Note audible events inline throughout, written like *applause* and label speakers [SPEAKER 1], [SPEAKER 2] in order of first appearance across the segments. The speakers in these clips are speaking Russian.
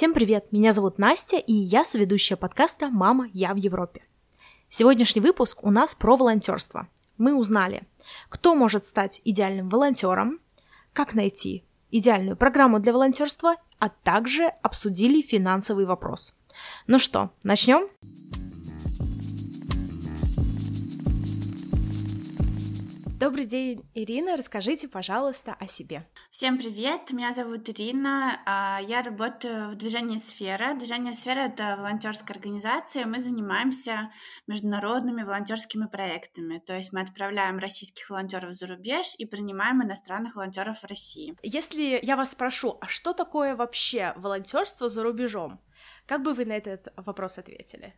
[SPEAKER 1] Всем привет! Меня зовут Настя, и я соведущая подкаста «Мама, я в Европе». Сегодняшний выпуск у нас про волонтерство. Мы узнали, кто может стать идеальным волонтером, как найти идеальную программу для волонтерства, а также обсудили финансовый вопрос. Ну что, начнем? Добрый день, Ирина. Расскажите, пожалуйста, о себе.
[SPEAKER 2] Всем привет, меня зовут Ирина. а, Я работаю в движении «Сфера». Движение «Сфера» — это волонтерская организация. Мы занимаемся международными волонтерскими проектами. То есть мы отправляем российских волонтеров за рубеж и принимаем иностранных волонтеров в России.
[SPEAKER 1] Если я вас спрошу, а что такое вообще волонтерство за рубежом? Как бы вы на этот вопрос ответили?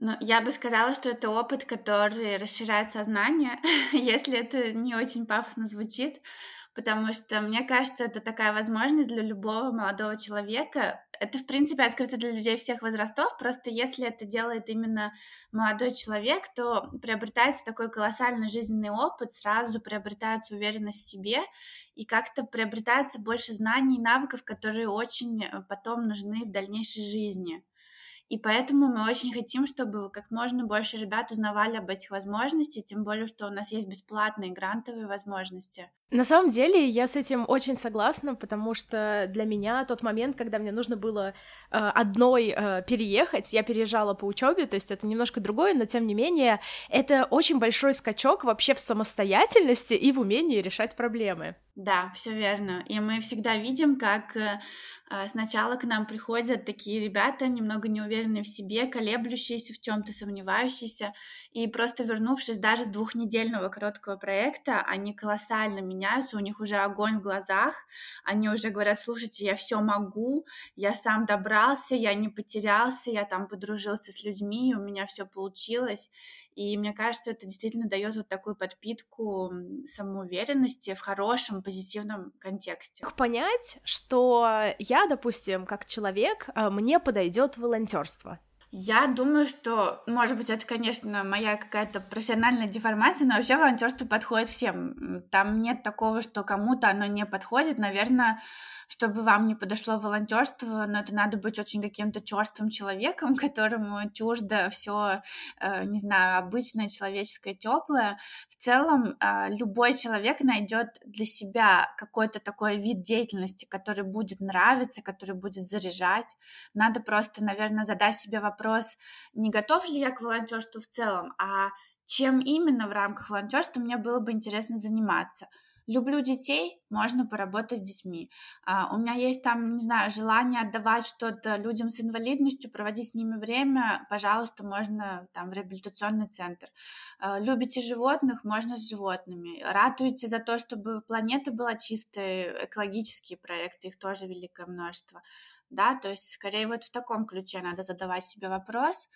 [SPEAKER 2] Ну, я бы сказала, что это опыт, который расширяет сознание, *laughs* если это не очень пафосно звучит, потому что, мне кажется, это такая возможность для любого молодого человека. Это, в принципе, открыто для людей всех возрастов, просто если это делает именно молодой человек, то приобретается такой колоссальный жизненный опыт, сразу приобретается уверенность в себе, и как-то приобретается больше знаний и навыков, которые очень э, потом нужны в дальнейшей жизни. И поэтому мы очень хотим, чтобы как можно больше ребят узнавали об этих возможностях, тем более, что у нас есть бесплатные грантовые возможности.
[SPEAKER 1] На самом деле я с этим очень согласна, потому что для меня тот момент, когда мне нужно было э, одной э, переехать, я переезжала по учебе, то есть это немножко другое, но тем не менее это очень большой скачок вообще в самостоятельности и в умении решать проблемы.
[SPEAKER 2] Да, все верно. И мы всегда видим, как э, а, сначала к нам приходят такие ребята, немного неуверенные в себе, колеблющиеся в чем-то, сомневающиеся, и просто вернувшись даже с двухнедельного короткого проекта, они колоссально меняются, у них уже огонь в глазах, они уже говорят, слушайте, я все могу, я сам добрался, я не потерялся, я там подружился с людьми, у меня все получилось, и мне кажется, это действительно дает вот такую подпитку самоуверенности в хорошем, позитивном контексте.
[SPEAKER 1] Как понять, что я, допустим, как человек, э, мне подойдет волонтерство?
[SPEAKER 2] Я думаю, что, может быть, это, конечно, моя какая-то профессиональная деформация, но вообще волонтерство подходит всем. Там нет такого, что кому-то оно не подходит. Наверное, чтобы вам не подошло волонтерство, но это надо быть очень каким-то черствым человеком, *laughs* которому чуждо все, э, не знаю, обычное человеческое теплое. В целом, э, любой человек найдет для себя какой-то такой вид деятельности, который будет нравиться, который будет заряжать. Надо просто, наверное, задать себе вопрос, не готов ли я к волонтерству в целом, а чем именно в рамках волонтерства мне было бы интересно заниматься. Люблю детей, можно поработать с детьми. А, у меня есть там, не знаю, желание отдавать что-то людям с инвалидностью, проводить с ними время, пожалуйста, можно там в реабилитационный центр. А, любите животных, можно с животными. Ратуете за то, чтобы планета была чистой, экологические проекты, их тоже великое множество. Да, то есть скорее вот в таком ключе надо задавать себе вопрос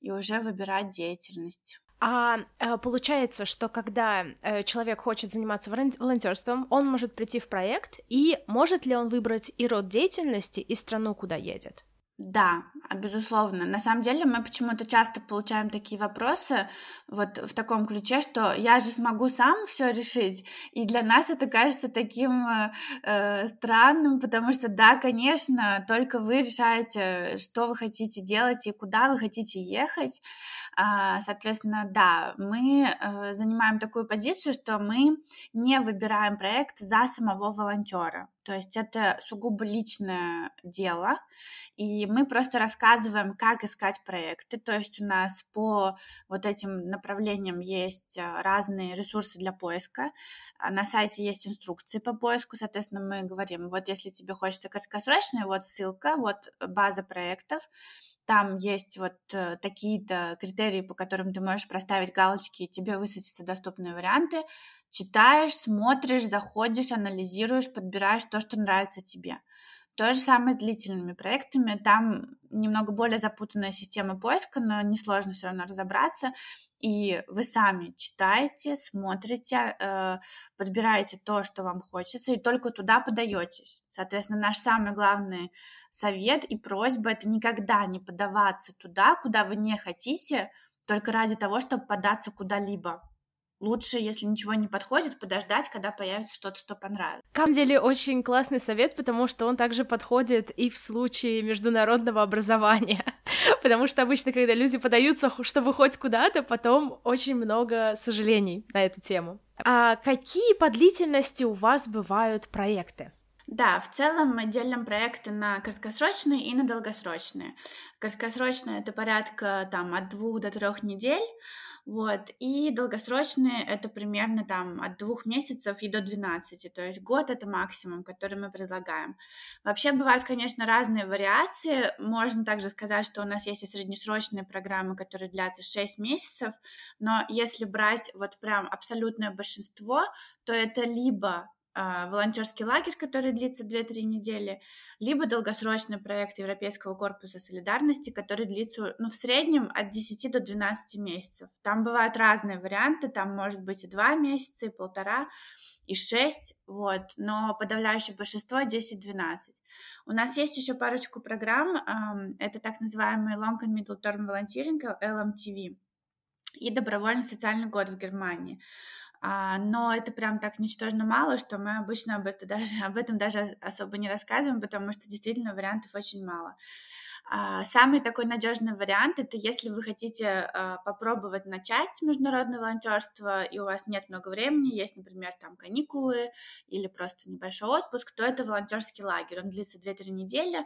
[SPEAKER 2] и уже выбирать деятельность.
[SPEAKER 1] А, а получается, что когда э, человек хочет заниматься волонтерством, он может прийти в проект, и может ли он выбрать и род деятельности, и страну, куда едет?
[SPEAKER 2] Да, безусловно. На самом деле мы почему-то часто получаем такие вопросы вот в таком ключе, что я же смогу сам все решить. И для нас это кажется таким э, э, странным, потому что да, конечно, только вы решаете, что вы хотите делать и куда вы хотите ехать. А, соответственно, да, мы э, занимаем такую позицию, что мы не выбираем проект за самого волонтера. То есть это сугубо личное дело, и мы просто рассказываем, как искать проекты. То есть у нас по вот этим направлениям есть а, разные ресурсы для поиска. А на сайте есть инструкции по поиску, соответственно, мы говорим, вот если тебе хочется краткосрочное, вот ссылка, вот база проектов, там есть вот э, такие-то критерии, по которым ты можешь проставить галочки, и тебе высветятся доступные варианты читаешь, смотришь, заходишь, анализируешь, подбираешь то, что нравится тебе. То же самое с длительными проектами. Там немного более запутанная система поиска, но несложно все равно разобраться. И вы сами читаете, смотрите, э, подбираете то, что вам хочется, и только туда подаетесь. Соответственно, наш самый главный совет и просьба это никогда не подаваться туда, куда вы не хотите, только ради того, чтобы податься куда-либо лучше, если ничего не подходит, подождать, когда появится что-то, что понравится.
[SPEAKER 1] На самом деле, очень классный совет, потому что он также подходит и в случае международного образования. *laughs* потому что обычно, когда люди подаются, чтобы хоть куда-то, потом очень много сожалений на эту тему. А какие по длительности у вас бывают проекты?
[SPEAKER 2] Да, в целом мы делим проекты на краткосрочные и на долгосрочные. Краткосрочные это порядка там от двух до трех недель, вот, и долгосрочные это примерно там от двух месяцев и до 12, то есть год это максимум, который мы предлагаем. Вообще бывают, конечно, разные вариации, можно также сказать, что у нас есть и среднесрочные программы, которые длятся 6 месяцев, но если брать вот прям абсолютное большинство, то это либо волонтерский лагерь, который длится 2-3 недели, либо долгосрочный проект Европейского корпуса солидарности, который длится ну, в среднем от 10 до 12 месяцев. Там бывают разные варианты, там может быть и 2 месяца, и полтора, и 6, вот, но подавляющее большинство 10-12. У нас есть еще парочку программ, это так называемый Long and Middle Term Volunteering, LMTV, и добровольный социальный год в Германии. А, но это прям так ничтожно мало, что мы обычно об, это даже, *laughs* об этом даже особо не рассказываем, потому что действительно вариантов очень мало. А, самый такой надежный вариант это если вы хотите а, попробовать начать международное волонтерство и у вас нет много времени, есть, например, там каникулы или просто небольшой отпуск, то это волонтерский лагерь. Он длится 2-3 недели.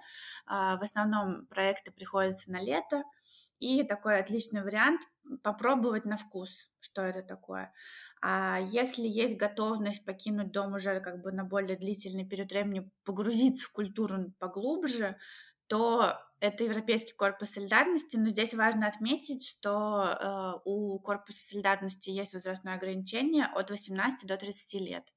[SPEAKER 2] В основном проекты приходятся на лето. И такой отличный вариант попробовать на вкус, что это такое. А если есть готовность покинуть дом уже как бы на более длительный период времени, погрузиться в культуру поглубже, то это Европейский корпус солидарности, но здесь важно отметить, что э, у корпуса солидарности есть возрастное ограничение от 18 до 30 лет.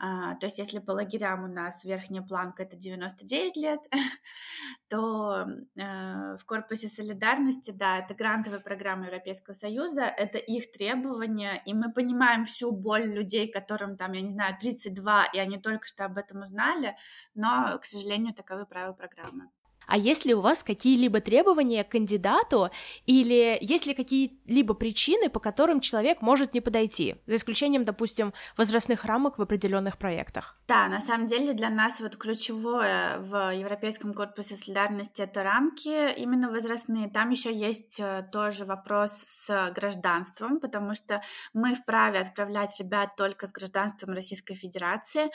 [SPEAKER 2] А, то есть если по лагерям у нас верхняя планка это 99 лет, *laughs* то э, в корпусе солидарности, да, это грантовая программа Европейского Союза, это их требования, и мы понимаем всю боль людей, которым там, я не знаю, 32, и они только что об этом узнали, но, к сожалению, таковы правила программы.
[SPEAKER 1] А есть ли у вас какие-либо требования к кандидату или есть ли какие-либо причины, по которым человек может не подойти, за исключением, допустим, возрастных рамок в определенных проектах?
[SPEAKER 2] Да, на самом деле для нас вот ключевое в Европейском корпусе солидарности это рамки именно возрастные. Там еще есть э, тоже вопрос с гражданством, потому что мы вправе отправлять ребят только с гражданством Российской Федерации.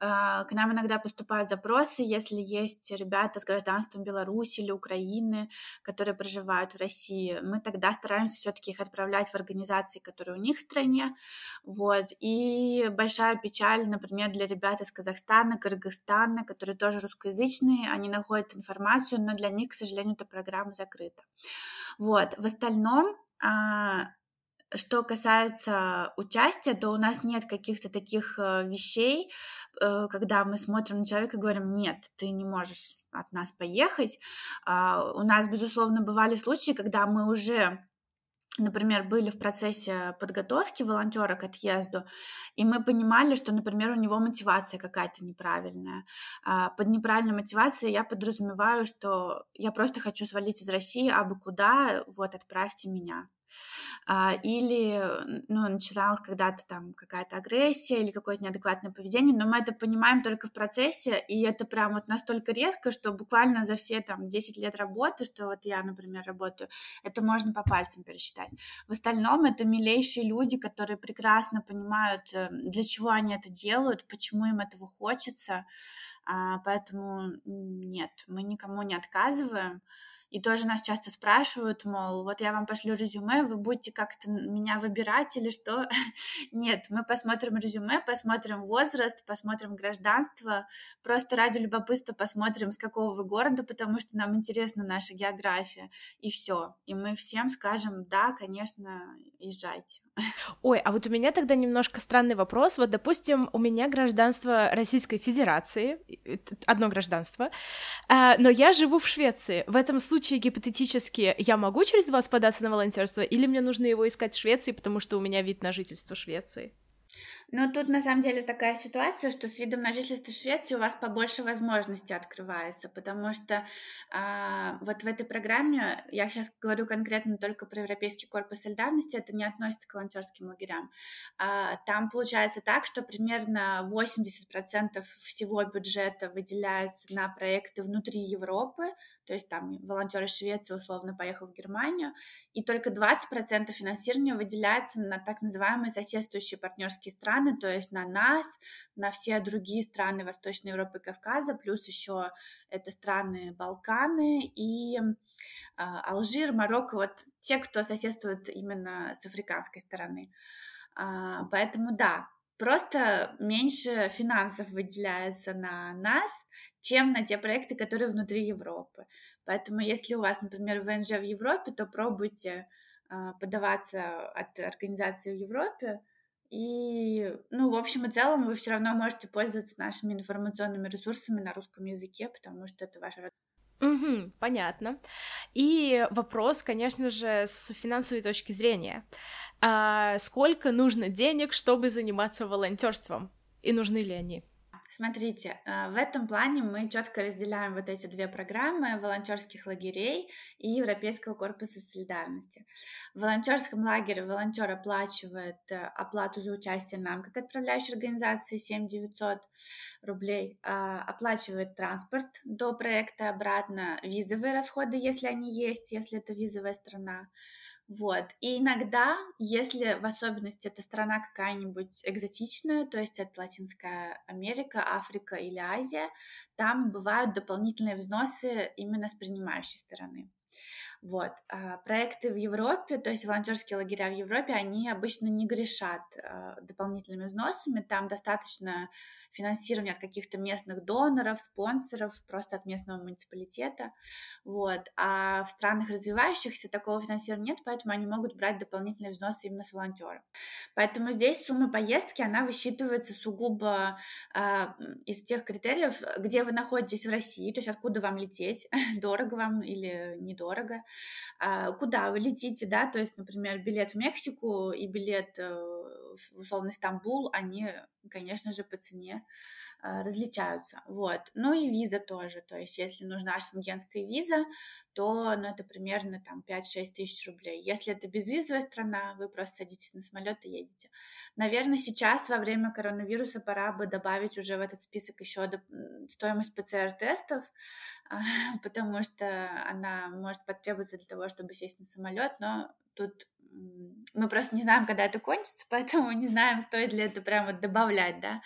[SPEAKER 2] Э, к нам иногда поступают запросы, если есть ребята с гражданством гражданством Беларуси или Украины, которые проживают в России, мы тогда стараемся все-таки их отправлять в организации, которые у них в стране. Вот. И большая печаль, например, для ребят из Казахстана, Кыргызстана, которые тоже русскоязычные, они находят информацию, но для них, к сожалению, эта программа закрыта. Вот. В остальном а, что касается участия, то у нас нет каких-то таких э, вещей, э, когда мы смотрим на человека и говорим, нет, ты не можешь от нас поехать. А, у нас, безусловно, бывали случаи, когда мы уже например, были в процессе подготовки волонтера к отъезду, и мы понимали, что, например, у него мотивация какая-то неправильная. А, под неправильной мотивацией я подразумеваю, что я просто хочу свалить из России, а бы куда, вот, отправьте меня. А, или ну, начиналась когда-то там какая-то агрессия или какое-то неадекватное поведение, но мы это понимаем только в процессе, и это прям вот настолько резко, что буквально за все там 10 лет работы, что вот я, например, работаю, это можно по пальцам пересчитать. В остальном это милейшие люди, которые прекрасно понимают, э, для чего они это делают, почему им этого хочется, а, поэтому нет, мы никому не отказываем, и тоже нас часто спрашивают, мол, вот я вам пошлю резюме, вы будете как-то меня выбирать или что? *laughs* Нет, мы посмотрим резюме, посмотрим возраст, посмотрим гражданство, просто ради любопытства посмотрим, с какого вы города, потому что нам интересна наша география, и все. И мы всем скажем, да, конечно, езжайте. *laughs*
[SPEAKER 1] Ой, а вот у меня тогда немножко странный вопрос. Вот, допустим, у меня гражданство Российской Федерации, одно гражданство, а, но я живу в Швеции. В этом случае случае гипотетически я могу через вас податься на волонтерство, или мне нужно его искать в Швеции, потому что у меня вид на жительство Швеции?
[SPEAKER 2] Но тут на самом деле такая ситуация, что с видом на жительство в Швеции у вас побольше возможностей открывается, потому что а, вот в этой программе, я сейчас говорю конкретно только про Европейский корпус солидарности, это не относится к волонтерским лагерям. А, там получается так, что примерно 80% всего бюджета выделяется на проекты внутри Европы, то есть там волонтер из Швеции условно поехал в Германию, и только 20% финансирования выделяется на так называемые соседствующие партнерские страны, то есть на нас, на все другие страны Восточной Европы и Кавказа, плюс еще это страны Балканы и э, Алжир, Марокко, вот те, кто соседствует именно с африканской стороны. Э, поэтому да, просто меньше финансов выделяется на нас, чем на те проекты, которые внутри Европы. Поэтому если у вас, например, ВНЖ в Европе, то пробуйте э, подаваться от организации в Европе, и, ну, в общем и целом, вы все равно можете пользоваться нашими информационными ресурсами на русском языке, потому что это ваша
[SPEAKER 1] Угу, понятно. И вопрос, конечно же, с финансовой точки зрения. А сколько нужно денег, чтобы заниматься волонтерством? И нужны ли они?
[SPEAKER 2] Смотрите, э, в этом плане мы четко разделяем вот эти две программы волонтерских лагерей и Европейского корпуса солидарности. В волонтерском лагере волонтер оплачивает э, оплату за участие нам, как отправляющей организации, 7 900 рублей, а, оплачивает транспорт до проекта обратно, визовые расходы, если они есть, если это визовая страна, вот. И иногда, если в особенности эта страна какая-нибудь экзотичная, то есть это Латинская Америка, Африка или Азия, там бывают дополнительные взносы именно с принимающей стороны. Вот. А проекты в Европе, то есть волонтерские лагеря в Европе, они обычно не грешат а, дополнительными взносами. Там достаточно финансирования от каких-то местных доноров, спонсоров, просто от местного муниципалитета. Вот. А в странах развивающихся такого финансирования нет, поэтому они могут брать дополнительные взносы именно с волонтеров. Поэтому здесь сумма поездки, она высчитывается сугубо э, из тех критериев, где вы находитесь в России, то есть откуда вам лететь, *laughs* дорого вам или недорого, куда вы летите, да, то есть, например, билет в Мексику и билет э, в условный Стамбул, они, конечно же, по цене. а, различаются. Вот. Ну и виза тоже. То есть, если нужна шенгенская виза, то ну, это примерно там 5-6 тысяч рублей. Если это безвизовая страна, вы просто садитесь на самолет и едете. Наверное, сейчас во время коронавируса пора бы добавить уже в этот список еще стоимость ПЦР-тестов, *laughs* потому что она может потребоваться для того, чтобы сесть на самолет, но тут мы просто не знаем, когда это кончится, *laughs* поэтому не знаем, стоит ли это прямо добавлять, да,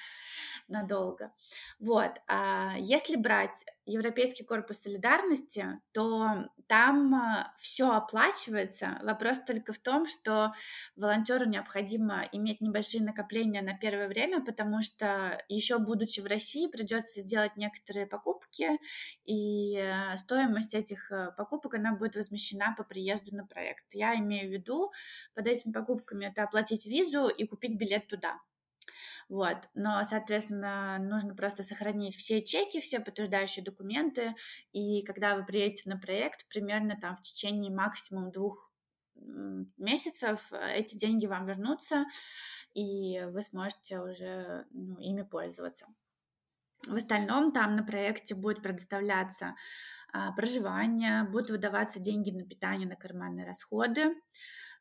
[SPEAKER 2] надолго. Вот, а если брать Европейский корпус солидарности, то там а, все оплачивается. Вопрос только в том, что волонтеру необходимо иметь небольшие накопления на первое время, потому что еще будучи в России придется сделать некоторые покупки, и э, стоимость этих э, покупок она будет возмещена по приезду на проект. Я имею в виду под этими покупками это оплатить визу и купить билет туда. Вот. Но, соответственно, нужно просто сохранить все чеки, все подтверждающие документы, и когда вы приедете на проект, примерно там в течение максимум двух месяцев э, эти деньги вам вернутся, и вы сможете уже ну, ими пользоваться. В остальном там на проекте будет предоставляться а, проживание, будут выдаваться деньги на питание, на карманные расходы,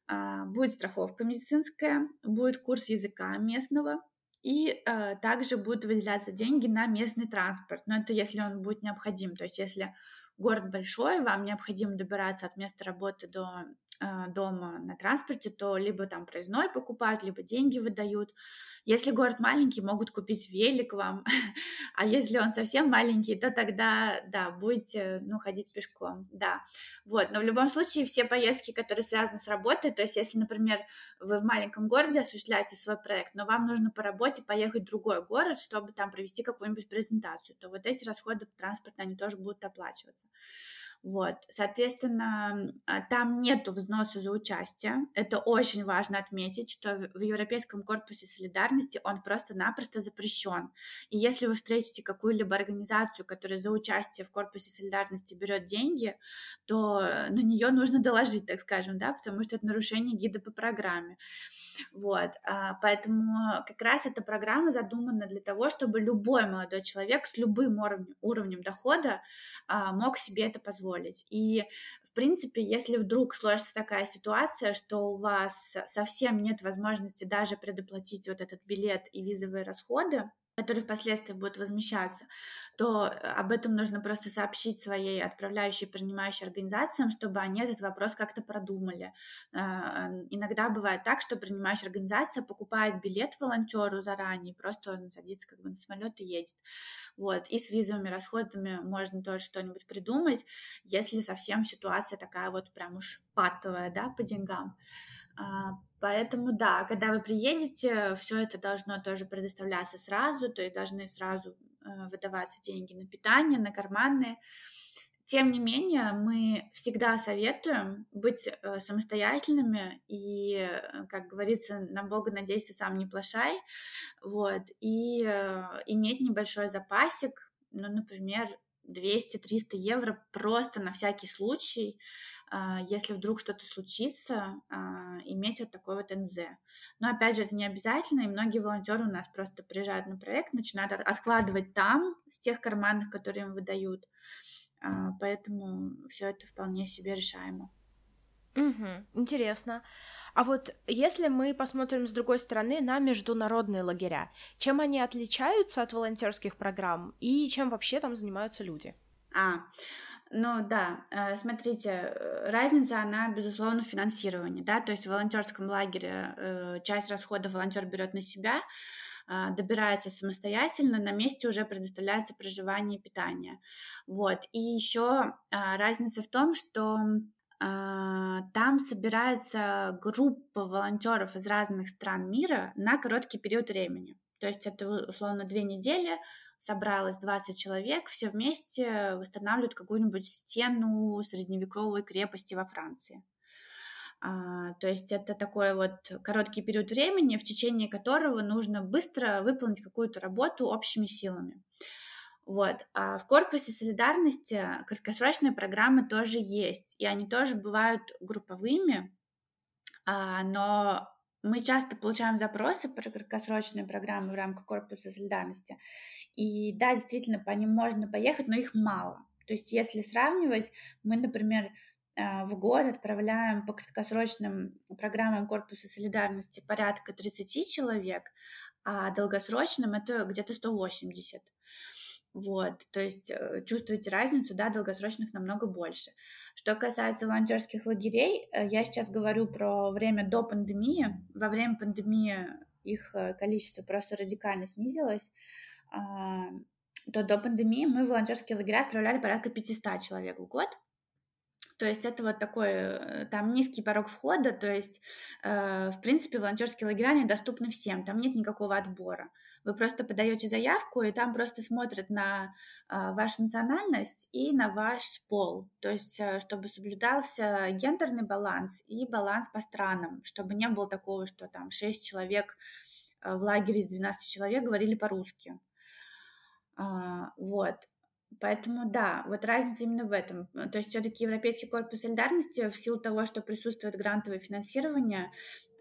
[SPEAKER 2] а, будет страховка медицинская, будет курс языка местного, и э, также будут выделяться деньги на местный транспорт. Но это если он будет необходим. То есть если город большой, вам необходимо добираться от места работы до э, дома на транспорте, то либо там проездной покупают, либо деньги выдают. Если город маленький, могут купить велик вам, *laughs* а если он совсем маленький, то тогда, да, будете, ну, ходить пешком, да. Вот, но в любом случае все поездки, которые связаны с работой, то есть если, например, вы в маленьком городе осуществляете свой проект, но вам нужно по работе поехать в другой город, чтобы там провести какую-нибудь презентацию, то вот эти расходы транспорта, они тоже будут оплачиваться. называется. Вот, соответственно, а, там нету взноса за участие. Это очень важно отметить, что в Европейском корпусе солидарности он просто-напросто запрещен. И если вы встретите какую-либо организацию, которая за участие в корпусе солидарности берет деньги, то на нее нужно доложить, так скажем, да, потому что это нарушение гида по программе. Вот, а, поэтому как раз эта программа задумана для того, чтобы любой молодой человек с любым уровнем, уровнем дохода а, мог себе это позволить. И, в принципе, если вдруг сложится такая ситуация, что у вас совсем нет возможности даже предоплатить вот этот билет и визовые расходы, которые впоследствии будут возмещаться, то э, об этом нужно просто сообщить своей отправляющей принимающей организациям, чтобы они этот вопрос как-то продумали. А, иногда бывает так, что принимающая организация покупает билет волонтеру заранее, просто он садится как бы на самолет и едет. Вот. И с визовыми расходами можно тоже что-нибудь придумать, если совсем ситуация такая вот прям уж патовая, да, по деньгам. Поэтому да, когда вы приедете, все это должно тоже предоставляться сразу, то есть должны сразу э, выдаваться деньги на питание, на карманные. Тем не менее, мы всегда советуем быть э, самостоятельными и, э, как говорится, на Бога надейся, сам не плашай, вот, и иметь небольшой запасик, ну, например, 200-300 евро просто на всякий случай, если вдруг что-то случится, а, иметь вот такой вот НЗ. Но опять же, это не обязательно, и многие волонтеры у нас просто приезжают на проект, начинают откладывать там с тех карманных, которые им выдают. А, поэтому все это вполне себе решаемо.
[SPEAKER 1] Угу, интересно. А вот если мы посмотрим с другой стороны на международные лагеря, чем они отличаются от волонтерских программ и чем вообще там занимаются люди?
[SPEAKER 2] А, ну да, э, смотрите, э, разница, она, безусловно, в финансировании, да, то есть в волонтерском лагере э, часть расходов волонтер берет на себя, а, добирается самостоятельно, на месте уже предоставляется проживание и питание. Вот. И еще а, разница в том, что а, там собирается группа волонтеров из разных стран мира на короткий период времени. То есть это условно две недели, собралось 20 человек, все вместе восстанавливают какую-нибудь стену средневековой крепости во Франции. А, то есть это такой вот короткий период времени, в течение которого нужно быстро выполнить какую-то работу общими силами. Вот. А в корпусе солидарности краткосрочные программы тоже есть, и они тоже бывают групповыми, а, но мы часто получаем запросы про краткосрочные программы в рамках корпуса солидарности. И да, действительно, по ним можно поехать, но их мало. То есть, если сравнивать, мы, например, э, в год отправляем по краткосрочным программам корпуса солидарности порядка 30 человек, а долгосрочным это где-то 180. Вот, то есть э, чувствуете разницу, да, долгосрочных намного больше. Что касается волонтерских лагерей, э, я сейчас говорю про время до пандемии. Во время пандемии их э, количество просто радикально снизилось. А, то до пандемии мы в волонтерские лагеря отправляли порядка 500 человек в год. То есть это вот такой, там низкий порог входа, то есть, в принципе, волонтерские лагеря недоступны всем, там нет никакого отбора. Вы просто подаете заявку, и там просто смотрят на а, вашу национальность и на ваш пол. То есть, э, чтобы соблюдался гендерный баланс и баланс по странам, чтобы не было такого, что там 6 человек э, в лагере из 12 человек говорили по-русски. А, вот. Поэтому да, вот разница именно в этом. То есть все-таки Европейский корпус солидарности в силу того, что присутствует грантовое финансирование,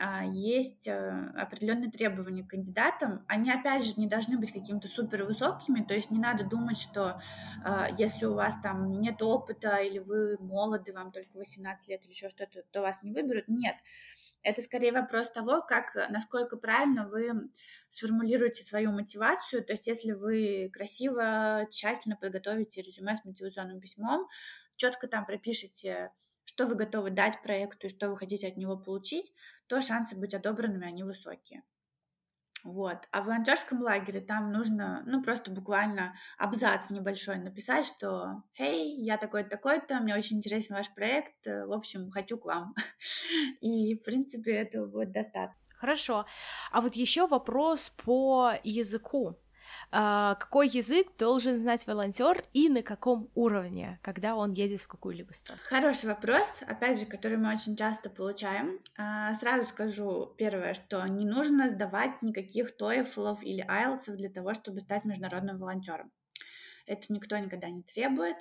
[SPEAKER 2] а, есть э, определенные требования к кандидатам. Они, опять же, не должны быть какими-то супер высокими, то есть не надо думать, что а, если у вас там нет опыта или вы молоды, вам только 18 лет или еще что-то, то вас не выберут. Нет. Это скорее вопрос того, как, насколько правильно вы сформулируете свою мотивацию. То есть, если вы красиво, тщательно подготовите резюме с мотивационным письмом, четко там пропишите что вы готовы дать проекту и что вы хотите от него получить, то шансы быть одобренными, они высокие. Вот. А в волонтерском лагере там нужно, ну, просто буквально абзац небольшой написать, что «Хей, я такой-то, такой-то, мне очень интересен ваш проект, в общем, хочу к вам». *laughs* И, в принципе, этого будет достаточно.
[SPEAKER 1] Хорошо. А вот еще вопрос по языку. А, какой язык должен знать волонтер и на каком уровне, когда он едет в какую-либо страну?
[SPEAKER 2] Хороший вопрос, опять же, который мы очень часто получаем. А, сразу скажу первое, что не нужно сдавать никаких TOEFL или IELTS для того, чтобы стать международным волонтером. Это никто никогда не требует.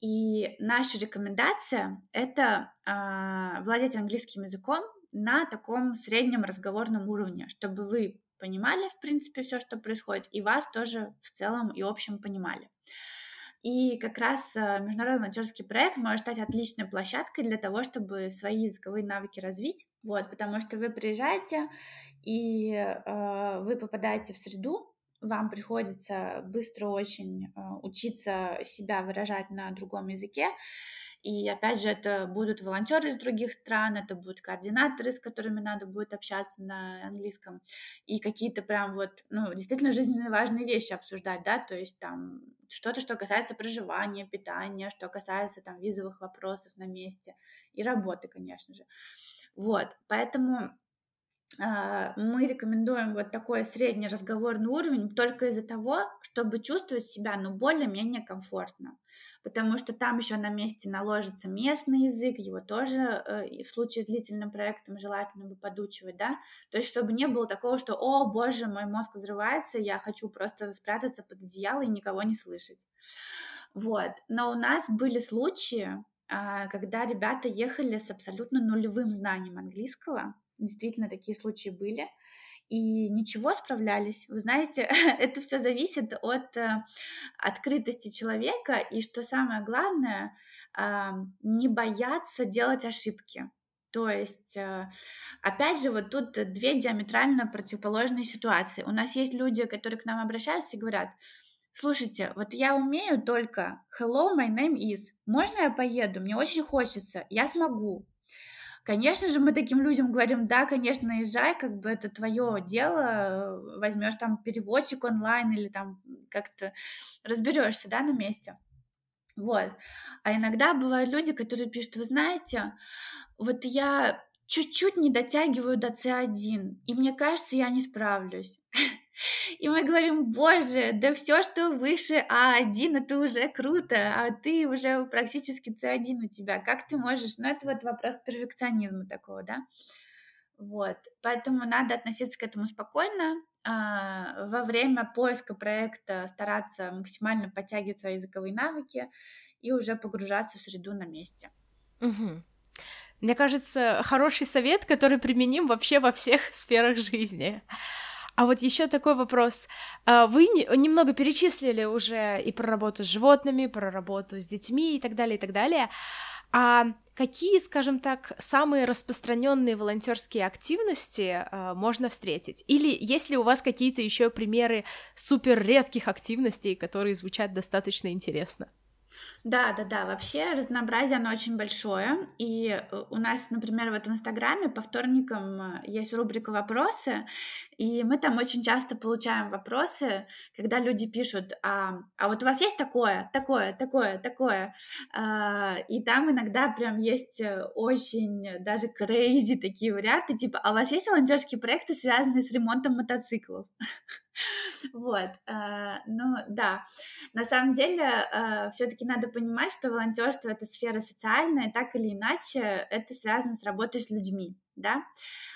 [SPEAKER 2] И наша рекомендация — это э, владеть английским языком на таком среднем разговорном уровне, чтобы вы понимали, в принципе, все, что происходит, и вас тоже в целом и общем понимали. И как раз э, международный волонтерский проект может стать отличной площадкой для того, чтобы свои языковые навыки развить. Вот, потому что вы приезжаете и э, вы попадаете в среду, вам приходится быстро очень э, учиться себя выражать на другом языке, и опять же, это будут волонтеры из других стран, это будут координаторы, с которыми надо будет общаться на английском, и какие-то прям вот, ну, действительно жизненно важные вещи обсуждать, да, то есть там что-то, что касается проживания, питания, что касается там визовых вопросов на месте и работы, конечно же. Вот, поэтому а, мы рекомендуем вот такой средний разговорный уровень только из-за того, чтобы чувствовать себя, ну, более-менее комфортно. Потому что там еще на месте наложится местный язык, его тоже э, в случае с длительным проектом желательно бы подучивать, да, то есть чтобы не было такого, что, о, боже, мой мозг взрывается, я хочу просто спрятаться под одеяло и никого не слышать. Вот, но у нас были случаи, а, когда ребята ехали с абсолютно нулевым знанием английского, действительно такие случаи были, и ничего справлялись. Вы знаете, *laughs* это все зависит от э, открытости человека, и что самое главное, э, не бояться делать ошибки. То есть, э, опять же, вот тут две диаметрально противоположные ситуации. У нас есть люди, которые к нам обращаются и говорят, слушайте, вот я умею только hello, my name is. Можно я поеду? Мне очень хочется. Я смогу. Конечно же, мы таким людям говорим, да, конечно, езжай, как бы это твое дело, возьмешь там переводчик онлайн или там как-то разберешься, да, на месте. Вот. А иногда бывают люди, которые пишут, вы знаете, вот я чуть-чуть не дотягиваю до C1, и мне кажется, я не справлюсь. *laughs* И мы говорим, боже, да все, что выше А1, это уже круто, а ты уже практически С1 у тебя, как ты можешь? Ну, это вот вопрос перфекционизма такого, да? Вот, поэтому надо относиться к этому спокойно, а, во время поиска проекта стараться максимально подтягивать свои языковые навыки и уже погружаться в среду на месте.
[SPEAKER 1] Угу. Мне кажется, хороший совет, который применим вообще во всех *laughs* сферах жизни. А вот еще такой вопрос. А, вы немного перечислили уже и про работу с животными, про работу с детьми и так далее, и так далее. А какие, скажем так, самые распространенные волонтерские активности э, можно встретить? Или есть ли у вас какие-то еще примеры супер редких активностей, которые звучат достаточно интересно?
[SPEAKER 2] Да, да, да. Вообще разнообразие оно очень большое. И э, у нас, например, вот в Инстаграме по вторникам э, есть рубрика «Вопросы», и мы там очень часто получаем вопросы, когда люди пишут, а, а вот у вас есть такое, такое, такое, такое. А, и там иногда прям есть э, очень даже крейзи такие варианты, типа, а у вас есть волонтерские проекты, связанные с ремонтом мотоциклов? *laughs* Вот, ну да, на самом деле все-таки надо понимать, что волонтерство это сфера социальная, так или иначе это связано с работой с людьми, да,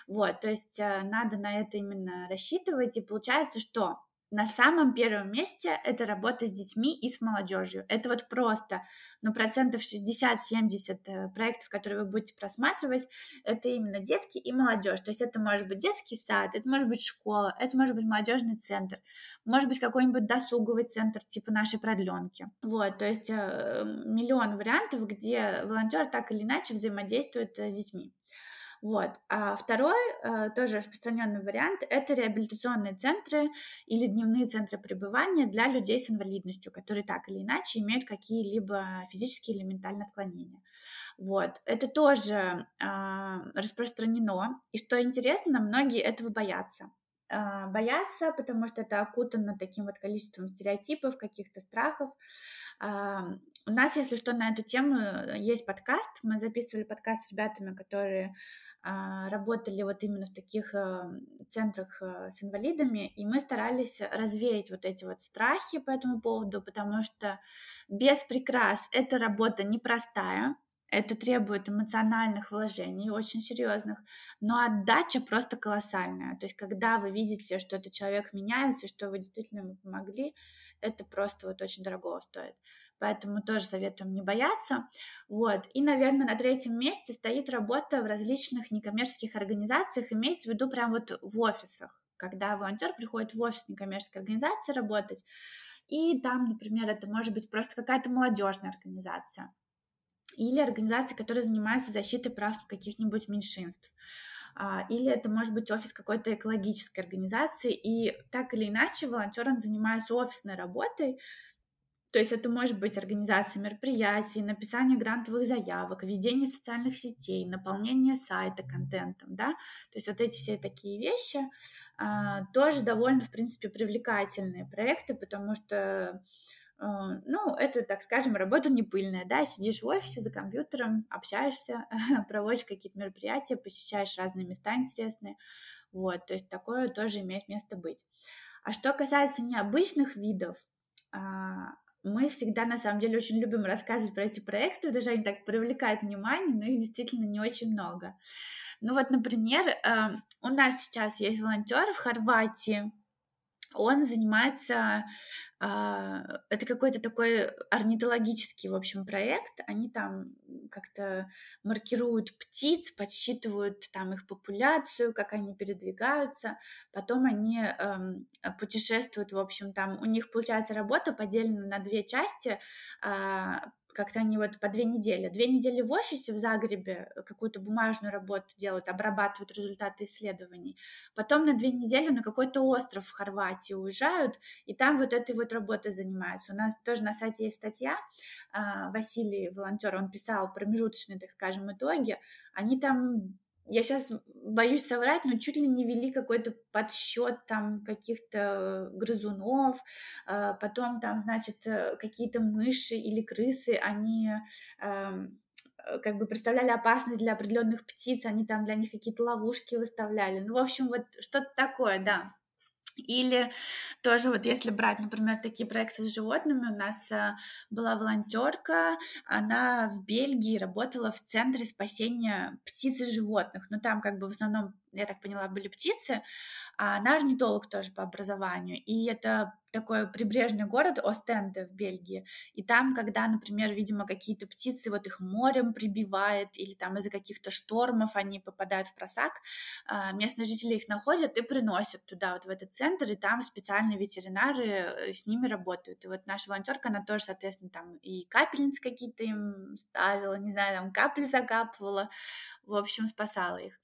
[SPEAKER 2] вот, то есть э, надо на это именно рассчитывать, и получается, что на самом первом месте это работа с детьми и с молодежью. Это вот просто, ну, процентов 60-70 э, проектов, которые вы будете просматривать, это именно детки и молодежь. То есть это может быть детский сад, это может быть школа, это может быть молодежный центр, может быть какой-нибудь досуговый центр типа нашей продленки. Вот, то есть э, миллион вариантов, где волонтер так или иначе взаимодействует э, с детьми. Вот. А второй, э, тоже распространенный вариант, это реабилитационные центры или дневные центры пребывания для людей с инвалидностью, которые так или иначе имеют какие-либо физические или ментальные отклонения. Вот. Это тоже а, распространено. И что интересно, многие этого боятся а, боятся, потому что это окутано таким вот количеством стереотипов, каких-то страхов. У нас, если что, на эту тему есть подкаст. Мы записывали подкаст с ребятами, которые а, работали вот именно в таких а, центрах а, с инвалидами, и мы старались развеять вот эти вот страхи по этому поводу, потому что без прикрас эта работа непростая, это требует эмоциональных вложений, очень серьезных, но отдача просто колоссальная. То есть, когда вы видите, что этот человек меняется, что вы действительно ему помогли, это просто вот очень дорого стоит поэтому тоже советуем не бояться. Вот. И, наверное, на третьем месте стоит работа в различных некоммерческих организациях, имеется в виду прям вот в офисах, когда волонтер приходит в офис некоммерческой организации работать, и там, например, это может быть просто какая-то молодежная организация или организация, которая занимается защитой прав каких-нибудь меньшинств а, или это может быть офис какой-то экологической организации, и так или иначе волонтер он занимается офисной работой, то есть это может быть организация мероприятий, написание грантовых заявок, ведение социальных сетей, наполнение сайта контентом, да, то есть вот эти все такие вещи а, тоже довольно, в принципе, привлекательные проекты, потому что а, ну, это, так скажем, работа не пыльная, да, сидишь в офисе за компьютером, общаешься, *laughs* проводишь какие-то мероприятия, посещаешь разные места интересные, вот, то есть такое тоже имеет место быть. А что касается необычных видов, а, мы всегда, на самом деле, очень любим рассказывать про эти проекты, даже они так привлекают внимание, но их действительно не очень много. Ну вот, например, э, у нас сейчас есть волонтер в Хорватии, он занимается, а, это какой-то такой орнитологический, в общем, проект. Они там как-то маркируют птиц, подсчитывают там их популяцию, как они передвигаются. Потом они эм, путешествуют, в общем, там у них получается работа поделена на две части а, как-то они вот по две недели. Две недели в офисе в Загребе э, какую-то бумажную работу делают, обрабатывают результаты исследований. Потом на две недели на какой-то остров в Хорватии уезжают, и там вот этой вот работой занимаются. У нас тоже на сайте есть статья, а, Василий, волонтер, он писал промежуточные, так скажем, итоги. Они там я сейчас боюсь соврать, но чуть ли не вели какой-то подсчет там каких-то грызунов, а, потом там, значит, э, какие-то мыши или крысы, они эм, э, как бы представляли опасность для определенных птиц, они там для них какие-то ловушки выставляли. Ну, в общем, вот что-то такое, да. Или тоже вот если брать, например, такие проекты с животными, у нас а, была волонтерка, она в Бельгии работала в центре спасения птиц и животных, но там как бы в основном я так поняла, были птицы, а она орнитолог тоже по образованию, и это такой прибрежный город Остенде в Бельгии, и там, когда, например, видимо, какие-то птицы, вот их морем прибивает, или там из-за каких-то штормов они попадают в просак, а, местные жители их находят и приносят туда, вот в этот центр, и там специальные ветеринары э, с ними работают, и вот наша волонтерка, она тоже, соответственно, там и капельницы какие-то им ставила, не знаю, там капли закапывала, в общем, спасала их.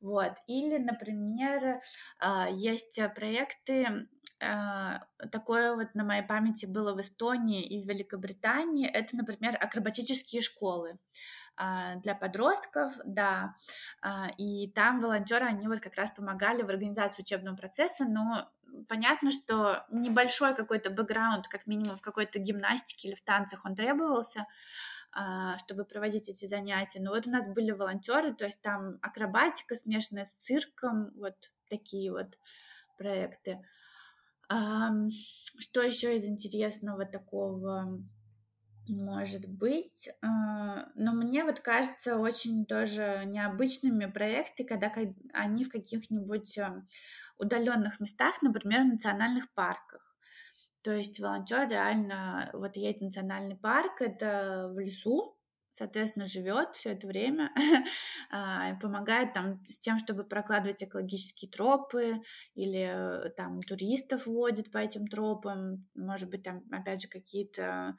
[SPEAKER 2] Вот. Или, например, а, есть проекты, а, такое вот на моей памяти было в Эстонии и в Великобритании. Это, например, акробатические школы а, для подростков, да, и там волонтеры, они вот как раз помогали в организации учебного процесса, но понятно, что небольшой какой-то бэкграунд, как минимум в какой-то гимнастике или в танцах он требовался, а, чтобы проводить эти занятия. Но вот у нас были волонтеры, то есть там акробатика смешанная с цирком, вот такие вот проекты. Что еще из интересного такого может быть? А, но мне вот кажется очень тоже необычными проекты, когда они в каких-нибудь удаленных местах, например, в национальных парках. То есть волонтер реально вот едет в национальный парк, это в лесу, соответственно, живет все это время, *laughs* а, помогает там с тем, чтобы прокладывать экологические тропы, или э, там туристов водит по этим тропам, может быть, там, опять же, какие-то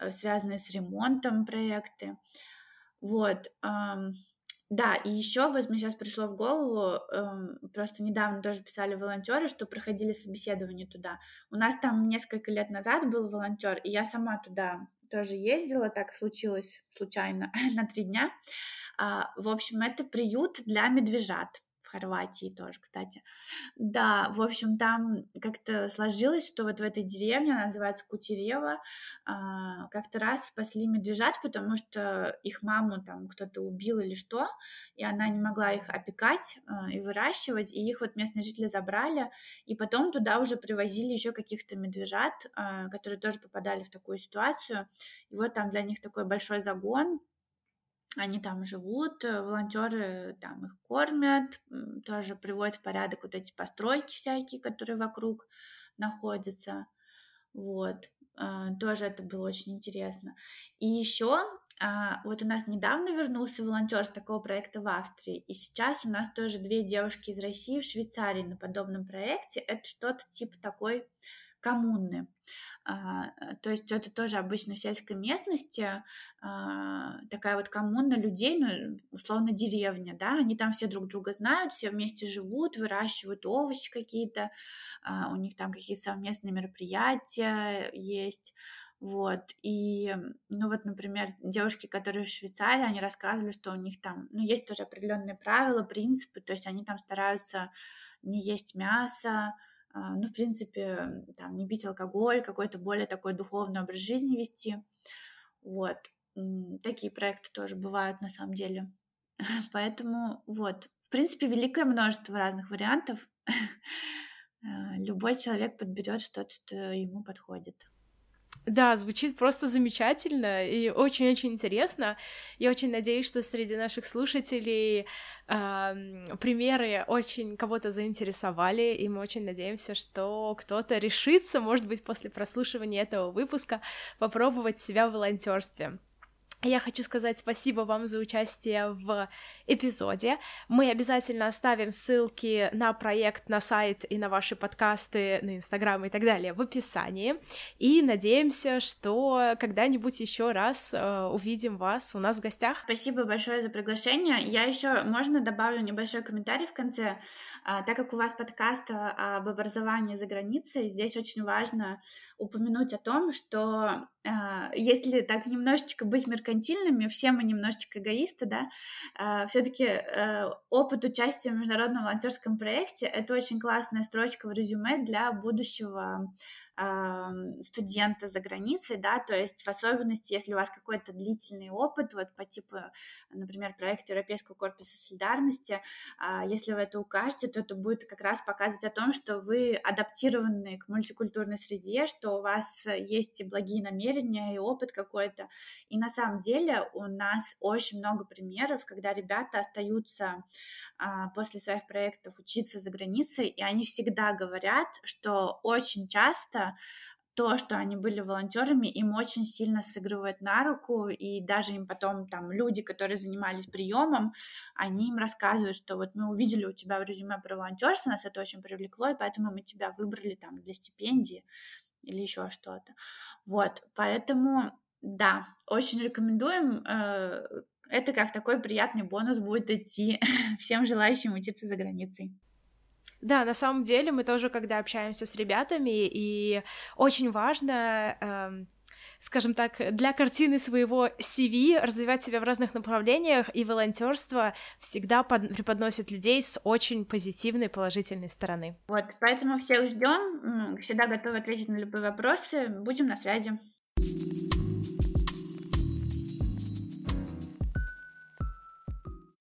[SPEAKER 2] э, связанные с ремонтом проекты. Вот. Да, и еще вот мне сейчас пришло в голову, эм, просто недавно тоже писали волонтеры, что проходили собеседование туда. У нас там несколько лет назад был волонтер, и я сама туда тоже ездила, так случилось случайно *laughs* на три дня. А, в общем, это приют для медвежат Хорватии тоже, кстати. Да, в общем, там как-то сложилось, что вот в этой деревне, она называется Кутерева, как-то раз спасли медвежат, потому что их маму там кто-то убил или что, и она не могла их опекать а, и выращивать, и их вот местные жители забрали, и потом туда уже привозили еще каких-то медвежат, а, которые тоже попадали в такую ситуацию, и вот там для них такой большой загон, они там живут, э, волонтеры там их кормят, тоже приводят в порядок вот эти постройки всякие, которые вокруг находятся. Вот, а, тоже это было очень интересно. И еще а, вот у нас недавно вернулся волонтер с такого проекта в Австрии, и сейчас у нас тоже две девушки из России в Швейцарии на подобном проекте. Это что-то типа такой коммуны. А, то есть это тоже обычно в сельской местности а, такая вот коммуна людей, ну, условно деревня, да, они там все друг друга знают, все вместе живут, выращивают овощи какие-то, а, у них там какие-то совместные мероприятия есть, вот, и, ну вот, например, девушки, которые в Швейцарии, они рассказывали, что у них там, ну, есть тоже определенные правила, принципы, то есть они там стараются не есть мясо, ну, в принципе, там, не пить алкоголь, какой-то более такой духовный образ жизни вести. Вот. Такие проекты тоже бывают на самом деле. *laughs* Поэтому вот, в принципе, великое множество разных вариантов. *laughs* А, любой человек подберет что-то, что ему подходит.
[SPEAKER 1] Да, звучит просто замечательно и очень-очень интересно. Я очень надеюсь, что среди наших слушателей э, примеры очень кого-то заинтересовали, и мы очень надеемся, что кто-то решится, может быть, после прослушивания этого выпуска попробовать себя в волонтерстве. Я хочу сказать спасибо вам за участие в эпизоде. Мы обязательно оставим ссылки на проект, на сайт и на ваши подкасты, на Инстаграм и так далее в описании. И надеемся, что когда-нибудь еще раз э, увидим вас у нас в гостях.
[SPEAKER 2] Спасибо большое за приглашение. Я еще, можно добавлю небольшой комментарий в конце. А, так как у вас подкаст а, об образовании за границей, здесь очень важно упомянуть о том, что если так немножечко быть меркантильными, все мы немножечко эгоисты, да, а, все-таки э, опыт участия в международном волонтерском проекте это очень классная строчка в резюме для будущего студента за границей, да, то есть в особенности, если у вас какой-то длительный опыт, вот по типу, например, проекта Европейского корпуса солидарности, а, если вы это укажете, то это будет как раз показывать о том, что вы адаптированы к мультикультурной среде, что у вас есть и благие намерения, и опыт какой-то. И на самом деле у нас очень много примеров, когда ребята остаются а, после своих проектов учиться за границей, и они всегда говорят, что очень часто то, что они были волонтерами, им очень сильно сыгрывает на руку, и даже им потом там люди, которые занимались приемом, они им рассказывают, что вот мы увидели у тебя в резюме про волонтерство, нас это очень привлекло, и поэтому мы тебя выбрали там для стипендии или еще что-то. Вот, поэтому да, очень рекомендуем. Э, это как такой приятный бонус будет идти *laughs* всем желающим учиться за границей.
[SPEAKER 1] Да, на самом деле мы тоже, когда общаемся с ребятами, и очень важно, эм, скажем так, для картины своего CV развивать себя в разных направлениях, и волонтерство всегда под, преподносит людей с очень позитивной, положительной стороны.
[SPEAKER 2] Вот, поэтому всех ждем, всегда готовы ответить на любые вопросы, будем на связи.